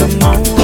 the moon.